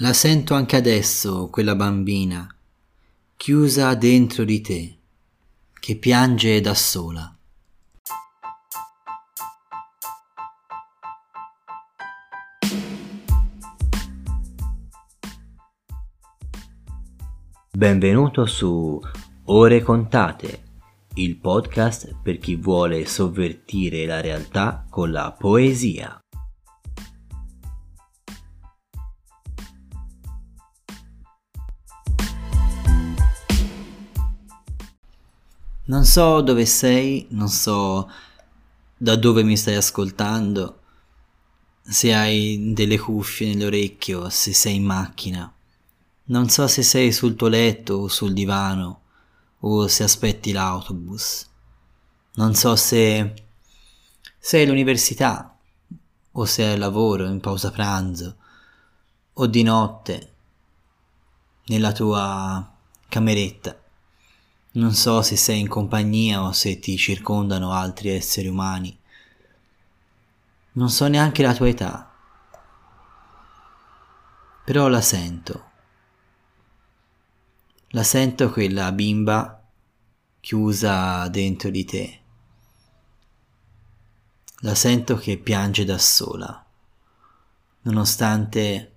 La sento anche adesso, quella bambina, chiusa dentro di te, che piange da sola. Benvenuto su Ore Contate, il podcast per chi vuole sovvertire la realtà con la poesia. Non so dove sei, non so da dove mi stai ascoltando, se hai delle cuffie nell'orecchio, se sei in macchina. Non so se sei sul tuo letto o sul divano o se aspetti l'autobus. Non so se sei all'università o se al lavoro in pausa pranzo o di notte nella tua cameretta. Non so se sei in compagnia o se ti circondano altri esseri umani. Non so neanche la tua età. Però la sento. La sento quella bimba chiusa dentro di te. La sento che piange da sola, nonostante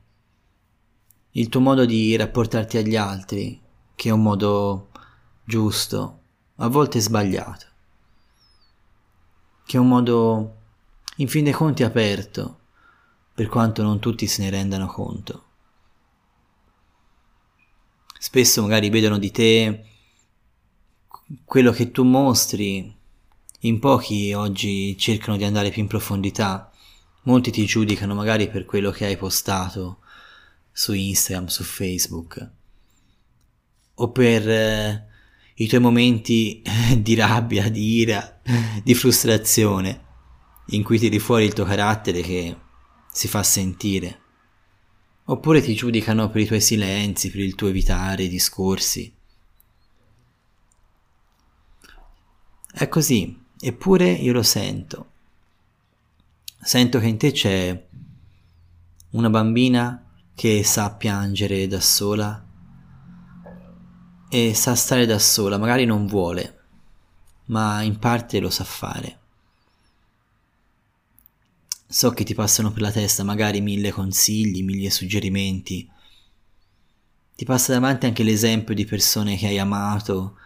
il tuo modo di rapportarti agli altri, che è un modo giusto, a volte sbagliato, che è un modo in fin dei conti aperto, per quanto non tutti se ne rendano conto. Spesso magari vedono di te quello che tu mostri, in pochi oggi cercano di andare più in profondità, molti ti giudicano magari per quello che hai postato su Instagram, su Facebook, o per eh, i tuoi momenti di rabbia, di ira, di frustrazione, in cui tiri fuori il tuo carattere che si fa sentire. Oppure ti giudicano per i tuoi silenzi, per il tuo evitare i discorsi. È così, eppure io lo sento. Sento che in te c'è una bambina che sa piangere da sola e sa stare da sola, magari non vuole, ma in parte lo sa fare. So che ti passano per la testa magari mille consigli, mille suggerimenti. Ti passa davanti anche l'esempio di persone che hai amato,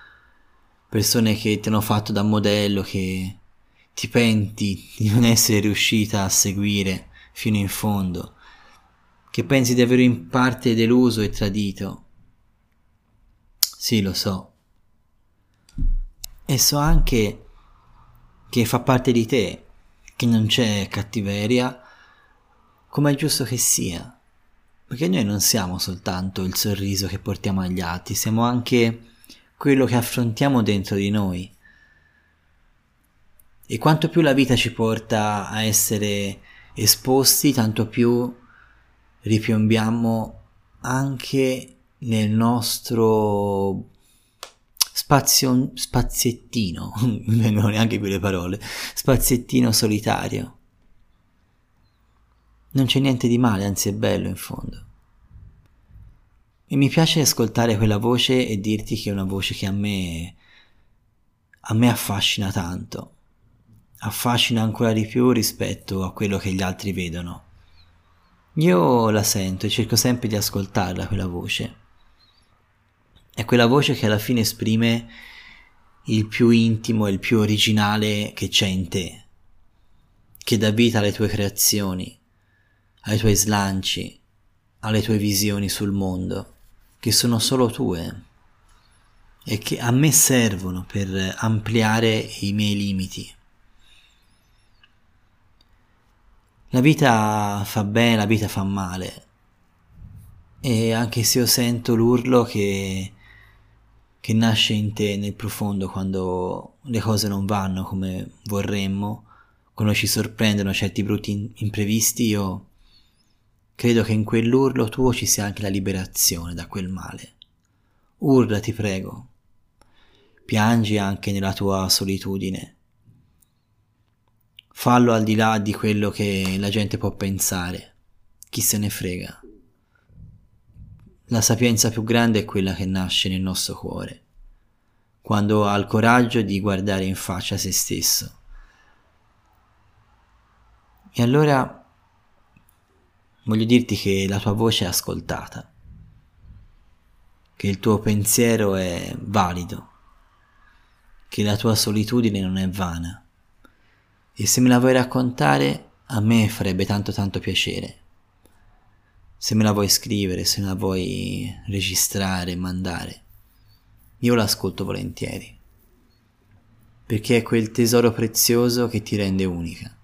persone che ti hanno fatto da modello, che ti penti di non essere riuscita a seguire fino in fondo, che pensi di aver in parte deluso e tradito. Sì, lo so. E so anche che fa parte di te, che non c'è cattiveria, come è giusto che sia. Perché noi non siamo soltanto il sorriso che portiamo agli altri, siamo anche quello che affrontiamo dentro di noi. E quanto più la vita ci porta a essere esposti, tanto più ripiombiamo anche nel nostro spazio, spaziettino, non vengono neanche più le parole, spaziettino solitario. Non c'è niente di male, anzi è bello in fondo. E mi piace ascoltare quella voce e dirti che è una voce che a me, a me affascina tanto, affascina ancora di più rispetto a quello che gli altri vedono. Io la sento e cerco sempre di ascoltarla quella voce è quella voce che alla fine esprime il più intimo e il più originale che c'è in te, che dà vita alle tue creazioni, ai tuoi slanci, alle tue visioni sul mondo, che sono solo tue e che a me servono per ampliare i miei limiti. La vita fa bene, la vita fa male. E anche se io sento l'urlo che che nasce in te nel profondo quando le cose non vanno come vorremmo, quando ci sorprendono certi brutti imprevisti, io credo che in quell'urlo tuo ci sia anche la liberazione da quel male. Urla, ti prego. Piangi anche nella tua solitudine. Fallo al di là di quello che la gente può pensare. Chi se ne frega. La sapienza più grande è quella che nasce nel nostro cuore, quando ha il coraggio di guardare in faccia se stesso. E allora voglio dirti che la tua voce è ascoltata, che il tuo pensiero è valido, che la tua solitudine non è vana. E se me la vuoi raccontare, a me farebbe tanto tanto piacere. Se me la vuoi scrivere, se me la vuoi registrare, mandare, io l'ascolto volentieri. Perché è quel tesoro prezioso che ti rende unica.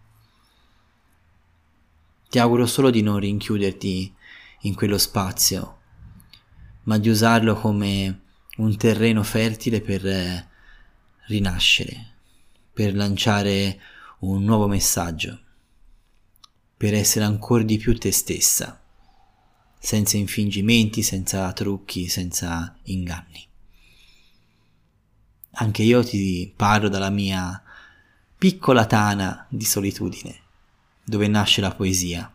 Ti auguro solo di non rinchiuderti in quello spazio, ma di usarlo come un terreno fertile per eh, rinascere, per lanciare un nuovo messaggio, per essere ancora di più te stessa, senza infingimenti, senza trucchi, senza inganni. Anche io ti parlo dalla mia piccola tana di solitudine dove nasce la poesia.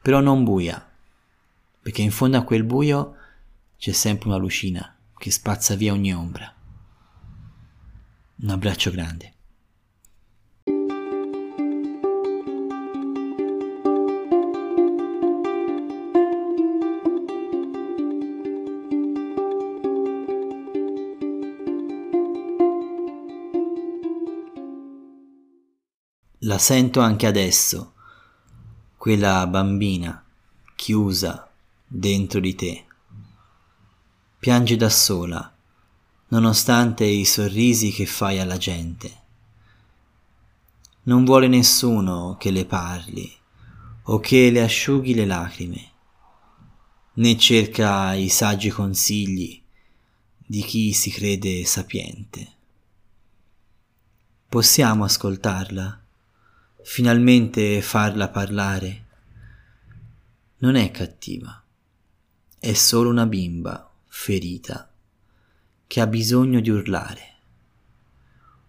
Però non buia, perché in fondo a quel buio c'è sempre una lucina che spazza via ogni ombra. Un abbraccio grande. La sento anche adesso, quella bambina chiusa dentro di te. Piange da sola, nonostante i sorrisi che fai alla gente. Non vuole nessuno che le parli o che le asciughi le lacrime, né cerca i saggi consigli di chi si crede sapiente. Possiamo ascoltarla? Finalmente farla parlare. Non è cattiva, è solo una bimba ferita che ha bisogno di urlare.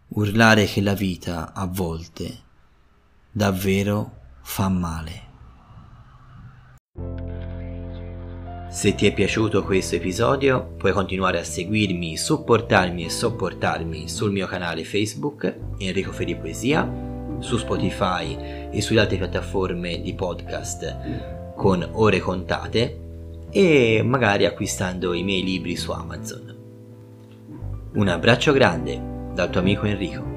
Urlare che la vita a volte davvero fa male. Se ti è piaciuto questo episodio puoi continuare a seguirmi, supportarmi e sopportarmi sul mio canale Facebook Enrico Feri Poesia su Spotify e sulle altre piattaforme di podcast con ore contate e magari acquistando i miei libri su Amazon. Un abbraccio grande dal tuo amico Enrico.